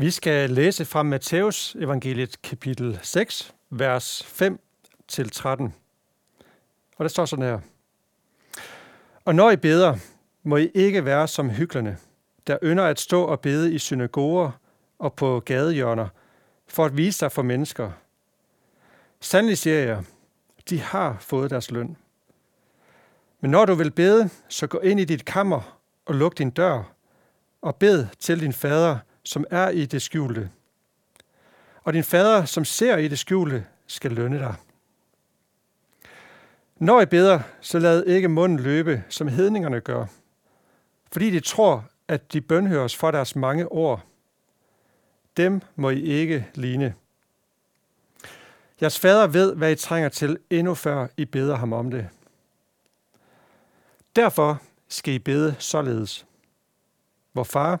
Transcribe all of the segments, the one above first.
Vi skal læse fra Matthæus evangeliet kapitel 6, vers 5 til 13. Og der står sådan her. Og når I beder, må I ikke være som hyklerne, der ynder at stå og bede i synagoger og på gadehjørner, for at vise sig for mennesker. Sandelig siger jeg, de har fået deres løn. Men når du vil bede, så gå ind i dit kammer og luk din dør, og bed til din fader, som er i det skjulte. Og din fader, som ser i det skjulte, skal lønne dig. Når I beder, så lad ikke munden løbe, som hedningerne gør, fordi de tror, at de bønhøres for deres mange ord. Dem må I ikke ligne. Jeres fader ved, hvad I trænger til, endnu før I beder ham om det. Derfor skal I bede således. Hvor far,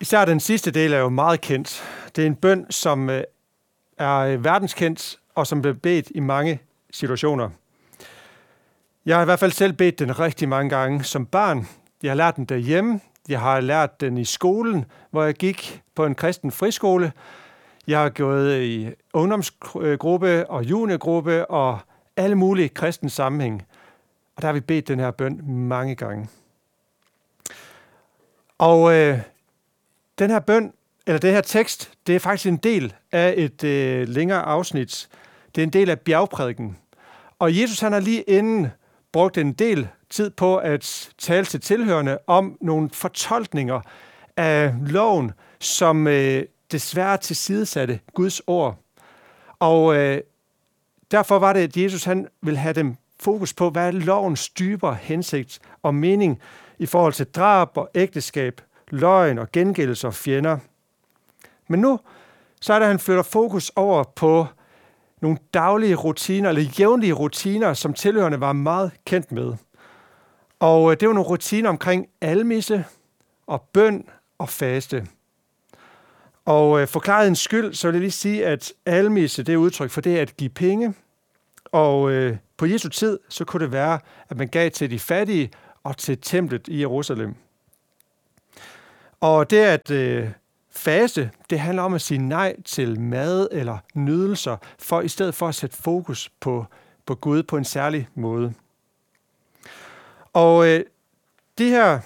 Især den sidste del er jo meget kendt. Det er en bøn, som øh, er øh, verdenskendt, og som bliver bedt i mange situationer. Jeg har i hvert fald selv bedt den rigtig mange gange som barn. Jeg har lært den derhjemme. Jeg har lært den i skolen, hvor jeg gik på en kristen friskole. Jeg har gået øh, i ungdomsgruppe og juniorgruppe og alle mulige kristne sammenhæng. Og der har vi bedt den her bøn mange gange. Og øh, den her bøn, eller det her tekst, det er faktisk en del af et øh, længere afsnit. Det er en del af bjergprædiken. Og Jesus han har lige inden brugt en del tid på at tale til tilhørende om nogle fortolkninger af loven, som øh, desværre tilsidesatte Guds ord. Og øh, derfor var det, at Jesus han ville have dem fokus på, hvad er lovens dybere hensigt og mening i forhold til drab og ægteskab, løgn og gengældelse og fjender. Men nu så er det, at han flytter fokus over på nogle daglige rutiner, eller jævnlige rutiner, som tilhørende var meget kendt med. Og øh, det var nogle rutiner omkring almisse og bøn og faste. Og øh, for forklaret en skyld, så vil jeg lige sige, at almisse, det er udtryk for det at give penge. Og øh, på Jesu tid, så kunne det være, at man gav til de fattige og til templet i Jerusalem. Og det at øh, faste, det handler om at sige nej til mad eller nydelser, for i stedet for at sætte fokus på, på Gud på en særlig måde. Og øh, de her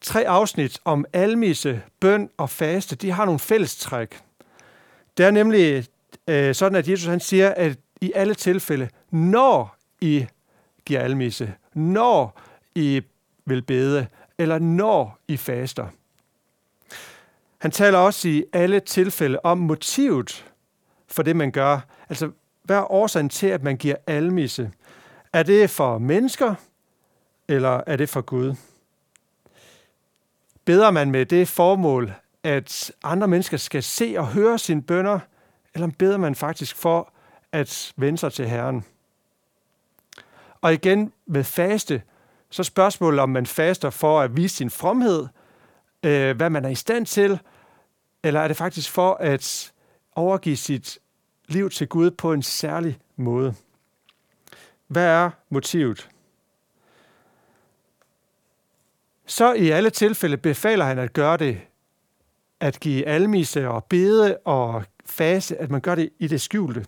tre afsnit om almisse, bøn og faste, de har nogle fællestræk. Det er nemlig øh, sådan, at Jesus han siger, at i alle tilfælde, når I giver almisse, når I vil bede, eller når I faster. Han taler også i alle tilfælde om motivet for det, man gør. Altså, hvad er årsagen til, at man giver almisse? Er det for mennesker, eller er det for Gud? Beder man med det formål, at andre mennesker skal se og høre sine bønder, eller beder man faktisk for at vende sig til Herren? Og igen med faste, så spørgsmålet om man faster for at vise sin fromhed, øh, hvad man er i stand til, eller er det faktisk for at overgive sit liv til Gud på en særlig måde? Hvad er motivet? Så i alle tilfælde befaler han at gøre det, at give almisse og bede og fase, at man gør det i det skjulte.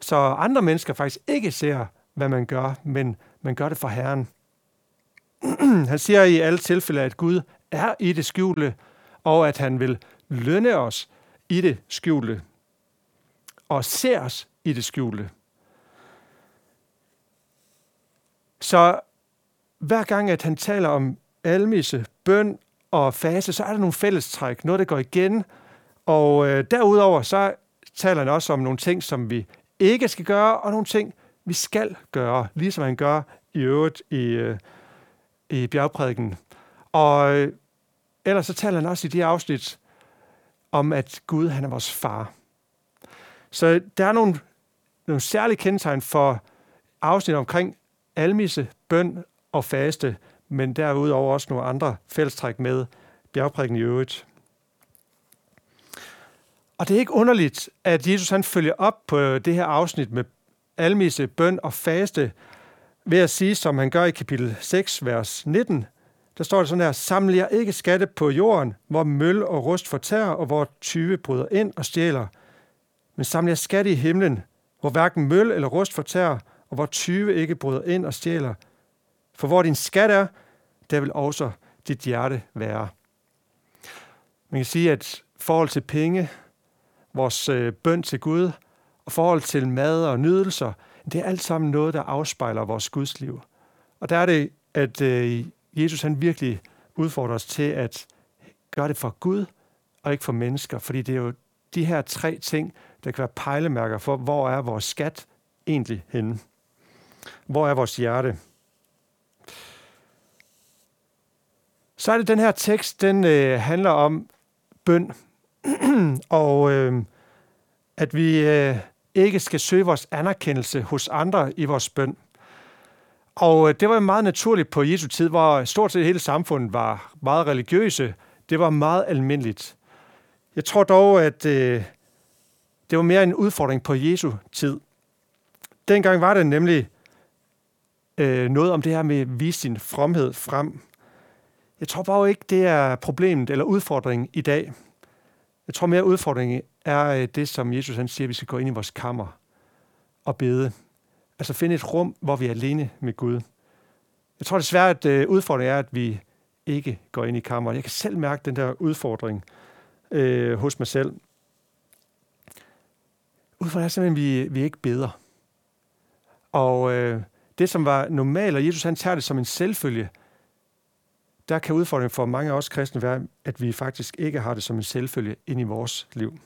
Så andre mennesker faktisk ikke ser, hvad man gør, men man gør det for Herren. han siger i alle tilfælde, at Gud er i det skjulte, og at han vil lønne os i det skjulte, og ser os i det skjulte. Så hver gang, at han taler om almisse, bøn og fase, så er der nogle fællestræk, noget, der går igen. Og øh, derudover, så taler han også om nogle ting, som vi ikke skal gøre, og nogle ting, vi skal gøre, ligesom han gør i øvrigt i, øh, i bjergprædiken. Og øh, ellers så taler han også i de afsnit om, at Gud han er vores far. Så der er nogle, nogle særlige kendetegn for afsnit omkring almisse, bøn og faste, men derudover også nogle andre fællestræk med bjergprædiken i øvrigt. Og det er ikke underligt, at Jesus han følger op på det her afsnit med almisse, bøn og faste, ved at sige, som han gør i kapitel 6, vers 19, der står det sådan her, saml jer ikke skatte på jorden, hvor møl og rust fortærer, og hvor tyve bryder ind og stjæler. Men saml jer skatte i himlen, hvor hverken møl eller rust fortærer, og hvor tyve ikke bryder ind og stjæler. For hvor din skat er, der vil også dit hjerte være. Man kan sige, at forhold til penge, vores øh, bøn til Gud og forhold til mad og nydelser, det er alt sammen noget, der afspejler vores gudsliv. Og der er det, at øh, Jesus han virkelig udfordrer os til at gøre det for Gud og ikke for mennesker, fordi det er jo de her tre ting, der kan være pejlemærker for, hvor er vores skat egentlig henne. Hvor er vores hjerte? Så er det den her tekst, den øh, handler om bøn, og øh, at vi øh, ikke skal søge vores anerkendelse hos andre i vores bøn. Og øh, det var meget naturligt på Jesu tid, hvor stort set hele samfundet var meget religiøse. Det var meget almindeligt. Jeg tror dog, at øh, det var mere en udfordring på Jesu tid. Dengang var det nemlig øh, noget om det her med at vise sin fromhed frem. Jeg tror bare ikke, det er problemet eller udfordringen i dag. Jeg tror mere udfordringen er øh, det, som Jesus han siger, at vi skal gå ind i vores kammer og bede. Altså finde et rum, hvor vi er alene med Gud. Jeg tror desværre, at øh, udfordringen er, at vi ikke går ind i kammer. Jeg kan selv mærke den der udfordring øh, hos mig selv. Udfordringen er simpelthen, at vi, vi ikke beder. Og øh, det, som var normalt, og Jesus han tager det som en selvfølge, der kan udfordringen for mange af os kristne være, at vi faktisk ikke har det som en selvfølge ind i vores liv.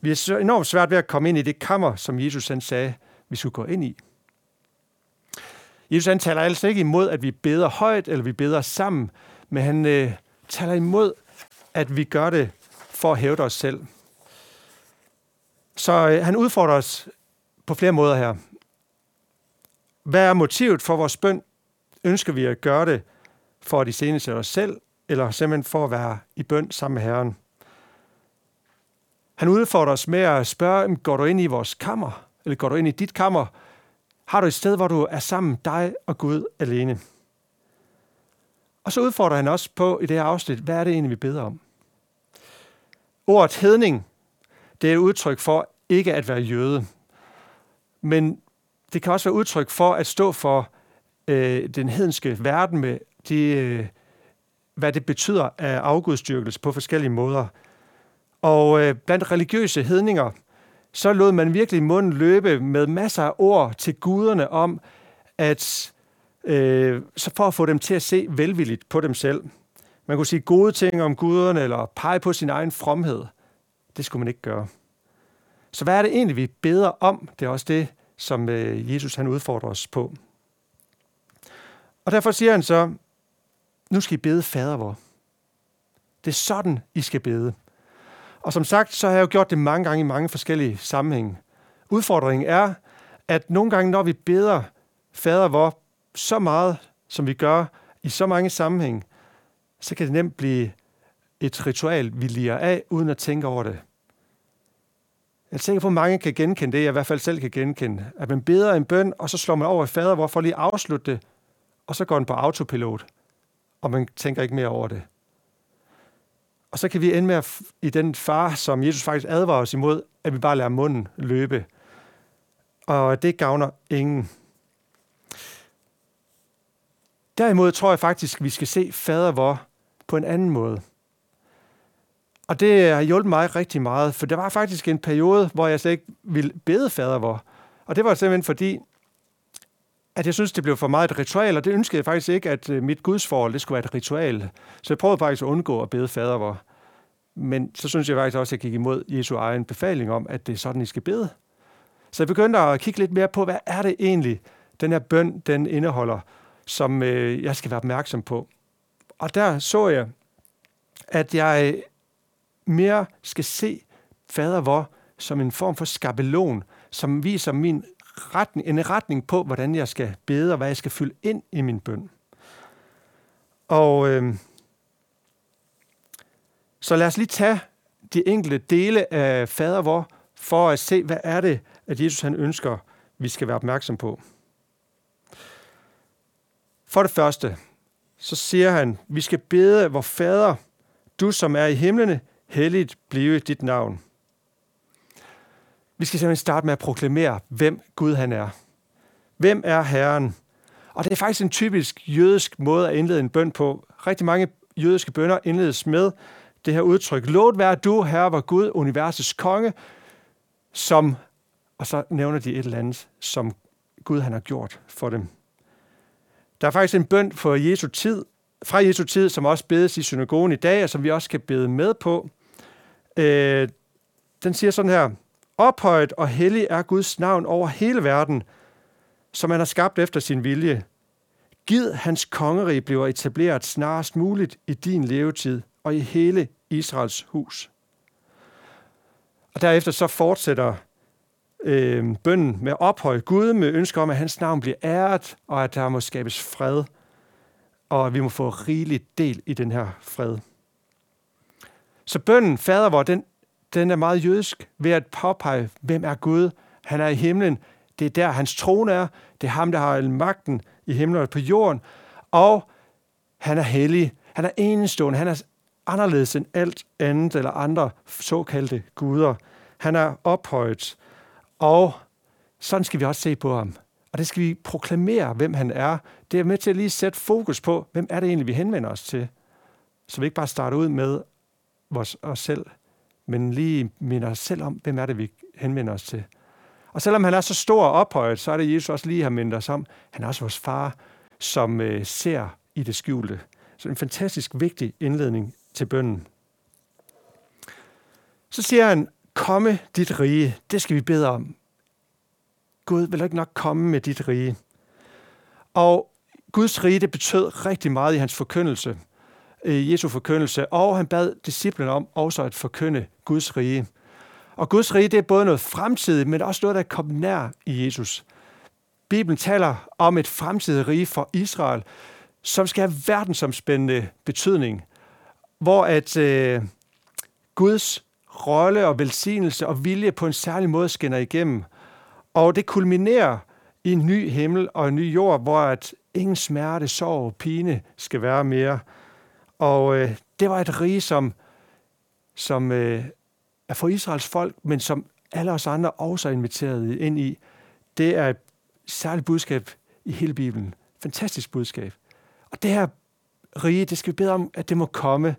Vi er enormt svært ved at komme ind i det kammer, som Jesus han sagde, vi skulle gå ind i. Jesus han taler altså ikke imod, at vi beder højt, eller vi beder sammen, men han øh, taler imod, at vi gør det for at hæve os selv. Så øh, han udfordrer os på flere måder her. Hvad er motivet for vores bøn? Ønsker vi at gøre det for at iscenesætte os selv, eller simpelthen for at være i bøn sammen med Herren? Han udfordrer os med at spørge, går du ind i vores kammer? Eller går du ind i dit kammer? Har du et sted, hvor du er sammen dig og Gud alene? Og så udfordrer han også på i det her afsnit, hvad er det egentlig, vi beder om? Ordet hedning, det er et udtryk for ikke at være jøde. Men det kan også være udtryk for at stå for øh, den hedenske verden med de, øh, hvad det betyder af afgudstyrkelse på forskellige måder. Og øh, blandt religiøse hedninger, så lod man virkelig munden løbe med masser af ord til guderne om, at øh, så for at få dem til at se velvilligt på dem selv. Man kunne sige gode ting om guderne, eller pege på sin egen fromhed. Det skulle man ikke gøre. Så hvad er det egentlig, vi beder om? Det er også det, som øh, Jesus han udfordrer os på. Og derfor siger han så, nu skal I bede fader vor. Det er sådan, I skal bede. Og som sagt, så har jeg jo gjort det mange gange i mange forskellige sammenhænge. Udfordringen er, at nogle gange, når vi beder fader vor så meget, som vi gør i så mange sammenhænge, så kan det nemt blive et ritual, vi liger af, uden at tænke over det. Jeg tænker på, at mange kan genkende det, jeg i hvert fald selv kan genkende. At man beder en bøn, og så slår man over i fader, hvorfor lige afslutte det, og så går den på autopilot, og man tænker ikke mere over det. Og så kan vi ende med at, i den far, som Jesus faktisk advarer os imod, at vi bare lader munden løbe. Og det gavner ingen. Derimod tror jeg faktisk, at vi skal se fader vor på en anden måde. Og det har hjulpet mig rigtig meget, for der var faktisk en periode, hvor jeg slet ikke ville bede fader vor. Og det var simpelthen fordi, at jeg synes, det blev for meget et ritual, og det ønskede jeg faktisk ikke, at øh, mit gudsforhold det skulle være et ritual. Så jeg prøvede faktisk at undgå at bede fader vor. Men så synes jeg faktisk også, at jeg gik imod Jesu egen befaling om, at det er sådan, I skal bede. Så jeg begyndte at kigge lidt mere på, hvad er det egentlig, den her bøn, den indeholder, som øh, jeg skal være opmærksom på. Og der så jeg, at jeg mere skal se fader vor som en form for skabelon, som viser min retning, en retning på, hvordan jeg skal bede, og hvad jeg skal fylde ind i min bøn. Og øh, så lad os lige tage de enkelte dele af fader vor, for at se, hvad er det, at Jesus han ønsker, vi skal være opmærksom på. For det første, så siger han, vi skal bede vor fader, du som er i himlene, helligt blive dit navn. Vi skal simpelthen starte med at proklamere, hvem Gud han er. Hvem er Herren? Og det er faktisk en typisk jødisk måde at indlede en bøn på. Rigtig mange jødiske bønder indledes med det her udtryk. Lovet være du, Herre, var Gud, universets konge, som, og så nævner de et eller andet, som Gud han har gjort for dem. Der er faktisk en bøn for Jesu tid, fra Jesu tid, som også bedes i synagogen i dag, og som vi også kan bede med på. Øh, den siger sådan her, Ophøjet og hellig er Guds navn over hele verden, som han har skabt efter sin vilje. Gid hans kongerige bliver etableret snarest muligt i din levetid og i hele Israels hus. Og derefter så fortsætter øh, bønden med ophøj Gud med ønsker om, at hans navn bliver æret, og at der må skabes fred, og at vi må få rigeligt del i den her fred. Så bønden, fader hvor den, den er meget jødisk ved at påpege, hvem er Gud? Han er i himlen. Det er der, hans trone er. Det er ham, der har magten i himlen og på jorden. Og han er hellig. Han er enestående. Han er anderledes end alt andet eller andre såkaldte guder. Han er ophøjet. Og sådan skal vi også se på ham. Og det skal vi proklamere, hvem han er. Det er med til at lige sætte fokus på, hvem er det egentlig, vi henvender os til. Så vi ikke bare starter ud med vores, os selv, men lige minder os selv om, hvem er det, vi henvender os til. Og selvom han er så stor og ophøjet, så er det Jesus også lige har mindet os om. Han er også vores far, som øh, ser i det skjulte. Så en fantastisk vigtig indledning til bønden. Så siger han, komme dit rige. Det skal vi bede om. Gud vil ikke nok komme med dit rige. Og Guds rige, det betød rigtig meget i hans forkyndelse, øh, Jesu forkyndelse, og han bad disciplene om også at forkynde Guds rige. Og Guds rige, det er både noget fremtidigt, men også noget, der er kommet nær i Jesus. Bibelen taler om et fremtidigt rige for Israel, som skal have verdensomspændende betydning, hvor at øh, Guds rolle og velsignelse og vilje på en særlig måde skinner igennem. Og det kulminerer i en ny himmel og en ny jord, hvor at ingen smerte, sorg og pine skal være mere. Og øh, det var et rige, som, som øh, er for Israels folk, men som alle os andre også er inviteret ind i. Det er et særligt budskab i hele Bibelen. Fantastisk budskab. Og det her rige, det skal vi bede om, at det må komme.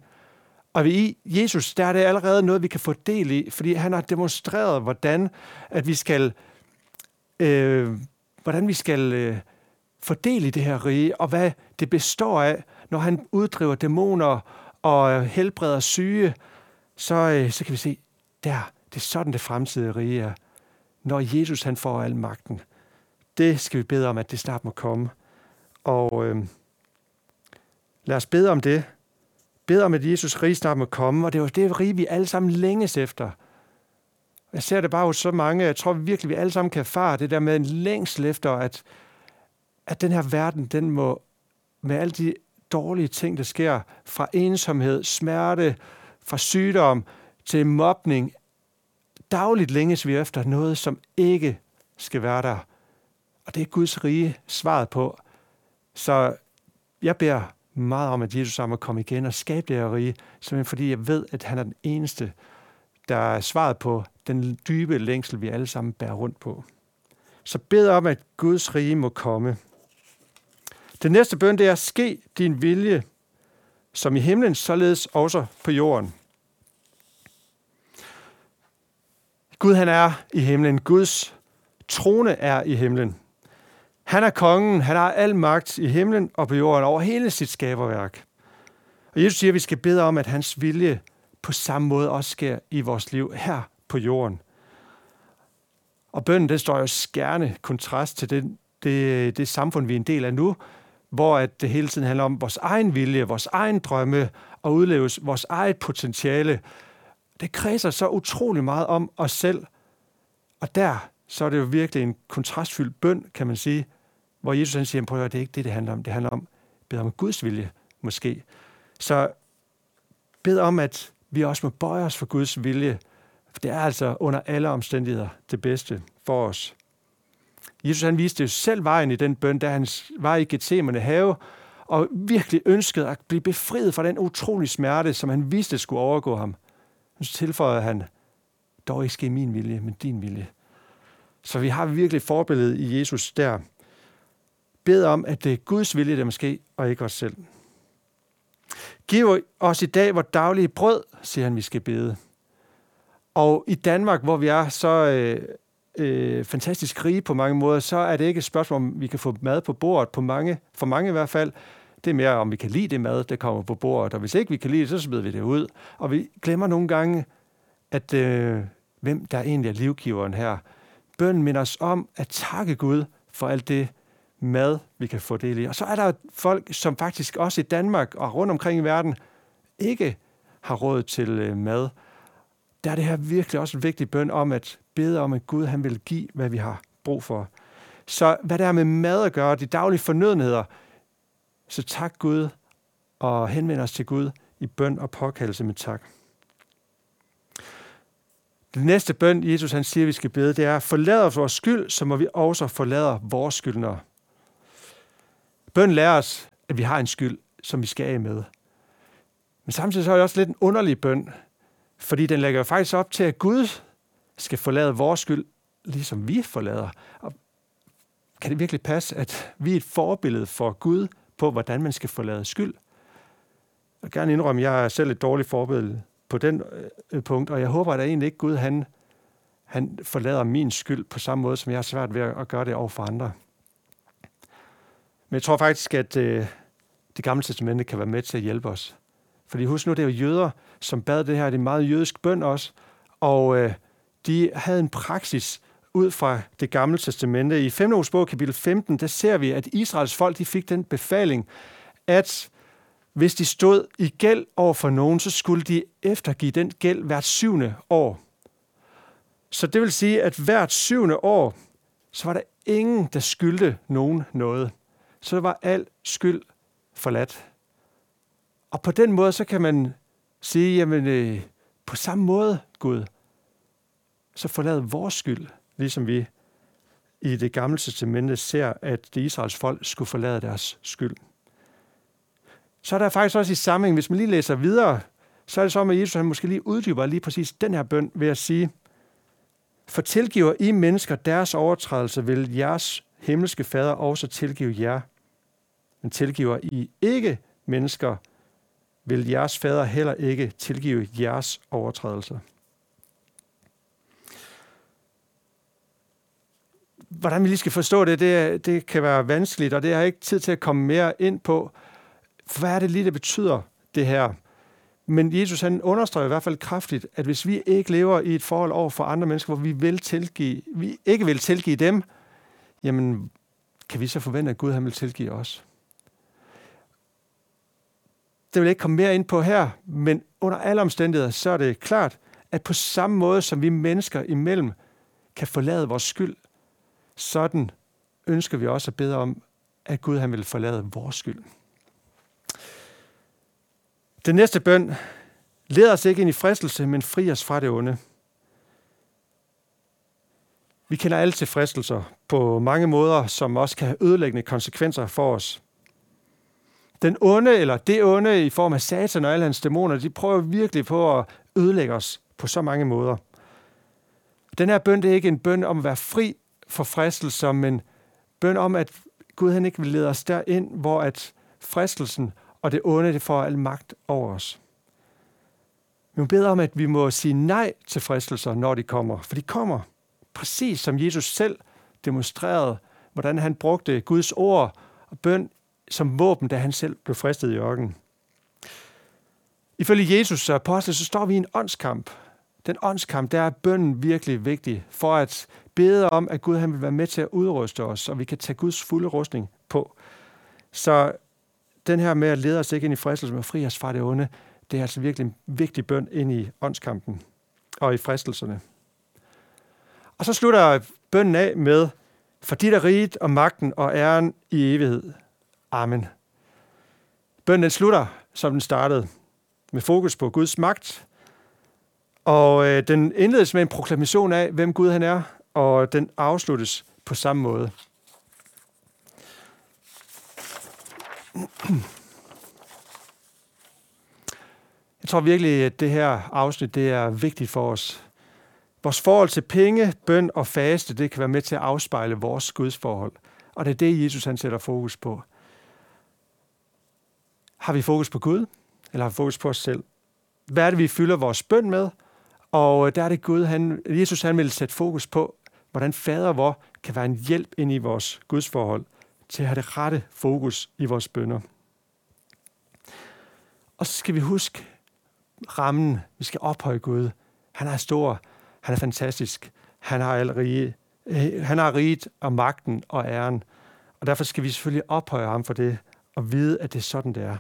Og i Jesus, der er det allerede noget, vi kan få del i, fordi han har demonstreret, hvordan at vi skal, øh, hvordan vi skal øh, fordele i det her rige, og hvad det består af, når han uddriver dæmoner og øh, helbreder syge, så, øh, så kan vi se, der, det er sådan det fremtidige rige er. Når Jesus han får al magten. Det skal vi bede om, at det snart må komme. Og øh, lad os bede om det. Bed om, at Jesus rige snart må komme, og det er jo det rige, vi alle sammen længes efter. Jeg ser det bare hos så mange, jeg tror virkelig, vi alle sammen kan erfare det der med en længsel efter, at, at den her verden, den må med alle de dårlige ting, der sker, fra ensomhed, smerte, fra sygdom til mobning, dagligt længes vi efter noget, som ikke skal være der. Og det er Guds rige svaret på. Så jeg beder meget om, at Jesus må komme igen og skabe det her rige, simpelthen fordi jeg ved, at han er den eneste, der er svaret på den dybe længsel, vi alle sammen bærer rundt på. Så bed om, at Guds rige må komme. Den næste bøn, det er, ske din vilje, som i himlen, således også på jorden. Gud han er i himlen. Guds trone er i himlen. Han er kongen. Han har al magt i himlen og på jorden over hele sit skaberværk. Og Jesus siger, at vi skal bede om, at hans vilje på samme måde også sker i vores liv her på jorden. Og bønden, det står jo skærne kontrast til det, det, det samfund, vi er en del af nu, hvor at det hele tiden handler om vores egen vilje, vores egen drømme og udleves vores eget potentiale. Det kredser så utrolig meget om os selv. Og der, så er det jo virkelig en kontrastfyldt bøn, kan man sige, hvor Jesus han siger, prøv at det er ikke det, det handler om. Det handler om, bed om Guds vilje, måske. Så bed om, at vi også må bøje os for Guds vilje. For det er altså under alle omstændigheder det bedste for os. Jesus han viste jo selv vejen i den bøn, da han var i Gethsemane have, og virkelig ønskede at blive befriet fra den utrolige smerte, som han vidste skulle overgå ham. Så tilføjede han, dog ikke ske min vilje, men din vilje. Så vi har virkelig forbilledet i Jesus der. Bed om, at det er Guds vilje, der måske, og ikke os selv. Giv os i dag vores daglige brød, siger han, vi skal bede. Og i Danmark, hvor vi er så øh, øh, fantastisk rige på mange måder, så er det ikke et spørgsmål, om vi kan få mad på bordet, på mange, for mange i hvert fald. Det er mere, om vi kan lide det mad, der kommer på bordet. Og hvis ikke vi kan lide det, så smider vi det ud. Og vi glemmer nogle gange, at øh, hvem der egentlig er livgiveren her. Bønden minder os om at takke Gud for alt det mad, vi kan få del i. Og så er der folk, som faktisk også i Danmark og rundt omkring i verden ikke har råd til øh, mad. Der er det her virkelig også en vigtig bøn om at bede om, at Gud han vil give, hvad vi har brug for. Så hvad der er med mad at gøre, de daglige fornødenheder, så tak Gud og henvend os til Gud i bøn og påkaldelse med tak. Den næste bøn, Jesus han siger, vi skal bede, det er, forlad os vores skyld, så må vi også forlade vores skyldnere. Bøn lærer os, at vi har en skyld, som vi skal af med. Men samtidig så er det også lidt en underlig bøn, fordi den lægger faktisk op til, at Gud skal forlade vores skyld, ligesom vi forlader. Og kan det virkelig passe, at vi er et forbillede for Gud på, hvordan man skal forlade skyld? Jeg vil gerne indrømme, at jeg er selv et dårligt forbillede på den øh, punkt, og jeg håber at egentlig ikke, Gud han, han forlader min skyld på samme måde, som jeg har svært ved at gøre det over for andre. Men jeg tror faktisk, at øh, det gamle testamente kan være med til at hjælpe os. Fordi husk nu, det er jo jøder, som bad det her. Det er meget jødisk bøn også. Og øh, de havde en praksis ud fra det gamle testamente. I 5. bog, kapitel 15, der ser vi, at Israels folk de fik den befaling, at hvis de stod i gæld over for nogen, så skulle de eftergive den gæld hvert syvende år. Så det vil sige, at hvert syvende år, så var der ingen, der skyldte nogen noget. Så var al skyld forladt. Og på den måde, så kan man sige, jamen øh, på samme måde, Gud, så forlad vores skyld, ligesom vi i det gamle testamente ser, at det Israels folk skulle forlade deres skyld. Så er der faktisk også i sammenhæng, hvis man lige læser videre, så er det så, at Jesus han måske lige uddyber lige præcis den her bøn ved at sige, for tilgiver I mennesker deres overtrædelse, vil jeres himmelske fader også tilgive jer. Men tilgiver I ikke mennesker, vil jeres fader heller ikke tilgive jeres overtrædelser. Hvordan vi lige skal forstå det, det, det kan være vanskeligt, og det har jeg ikke tid til at komme mere ind på. Hvad er det lige, det betyder, det her? Men Jesus han understreger i hvert fald kraftigt, at hvis vi ikke lever i et forhold over for andre mennesker, hvor vi, vil tilgive, vi ikke vil tilgive dem, jamen kan vi så forvente, at Gud han vil tilgive os? Det vil jeg ikke komme mere ind på her, men under alle omstændigheder, så er det klart, at på samme måde som vi mennesker imellem kan forlade vores skyld, sådan ønsker vi også at bede om, at Gud han vil forlade vores skyld. Den næste bøn, leder os ikke ind i fristelse, men fri os fra det onde. Vi kender alle til fristelser på mange måder, som også kan have ødelæggende konsekvenser for os. Den onde, eller det onde i form af satan og alle hans dæmoner, de prøver virkelig på at ødelægge os på så mange måder. Den her bøn, det er ikke en bøn om at være fri for fristelser, men bøn om, at Gud han ikke vil lede os derind, hvor at fristelsen og det onde, det får al magt over os. Vi må bede om, at vi må sige nej til fristelser, når de kommer. For de kommer, præcis som Jesus selv demonstrerede, hvordan han brugte Guds ord og bøn som våben, da han selv blev fristet i ørkenen. Ifølge Jesus og apostel, så står vi i en åndskamp. Den åndskamp, der er bønnen virkelig vigtig for at bede om, at Gud han vil være med til at udruste os, og vi kan tage Guds fulde rustning på. Så den her med at lede os ikke ind i fristelse, men fri os fra det onde, Det er altså virkelig en vigtig bøn ind i åndskampen og i fristelserne. Og så slutter bønnen af med, for dit er riget og magten og æren i evighed. Amen. Bønnen slutter, som den startede, med fokus på Guds magt. Og øh, den indledes med en proklamation af, hvem Gud han er, og den afsluttes på samme måde. Jeg tror virkelig, at det her afsnit det er vigtigt for os. Vores forhold til penge, bøn og faste, det kan være med til at afspejle vores gudsforhold. Og det er det, Jesus han sætter fokus på. Har vi fokus på Gud, eller har vi fokus på os selv? Hvad er det, vi fylder vores bøn med? Og øh, der er det Gud, han, Jesus han vil sætte fokus på, hvordan fader vor kan være en hjælp ind i vores gudsforhold til at have det rette fokus i vores bønder. Og så skal vi huske rammen. Vi skal ophøje Gud. Han er stor. Han er fantastisk. Han har, al rige, øh, han har riget og magten og æren. Og derfor skal vi selvfølgelig ophøje ham for det og vide, at det er sådan, det er.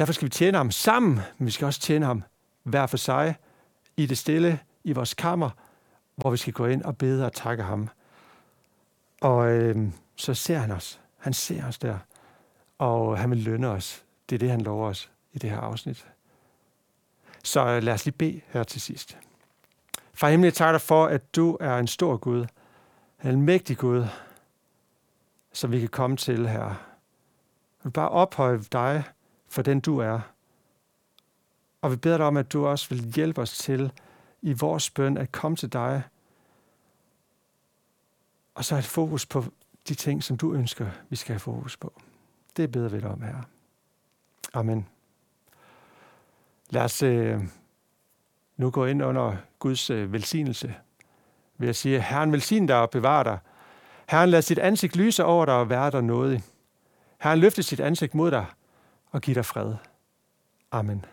Derfor skal vi tjene ham sammen, men vi skal også tjene ham hver for sig, i det stille, i vores kammer, hvor vi skal gå ind og bede og takke ham. Og øh, så ser han os. Han ser os der. Og han vil lønne os. Det er det, han lover os i det her afsnit. Så øh, lad os lige bede her til sidst. Far himmelig, takker dig for, at du er en stor Gud, en mægtig Gud, som vi kan komme til her. Jeg vil bare ophøje dig for den du er. Og vi beder dig om, at du også vil hjælpe os til i vores bøn at komme til dig, og så et fokus på de ting, som du ønsker, vi skal have fokus på. Det beder vi dig om her. Amen. Lad os øh, nu gå ind under Guds øh, velsignelse ved at sige, Herren velsign dig og bevare dig. Herren lad sit ansigt lyse over dig og være dig nådig. Herren løfte sit ansigt mod dig og give dig fred. Amen.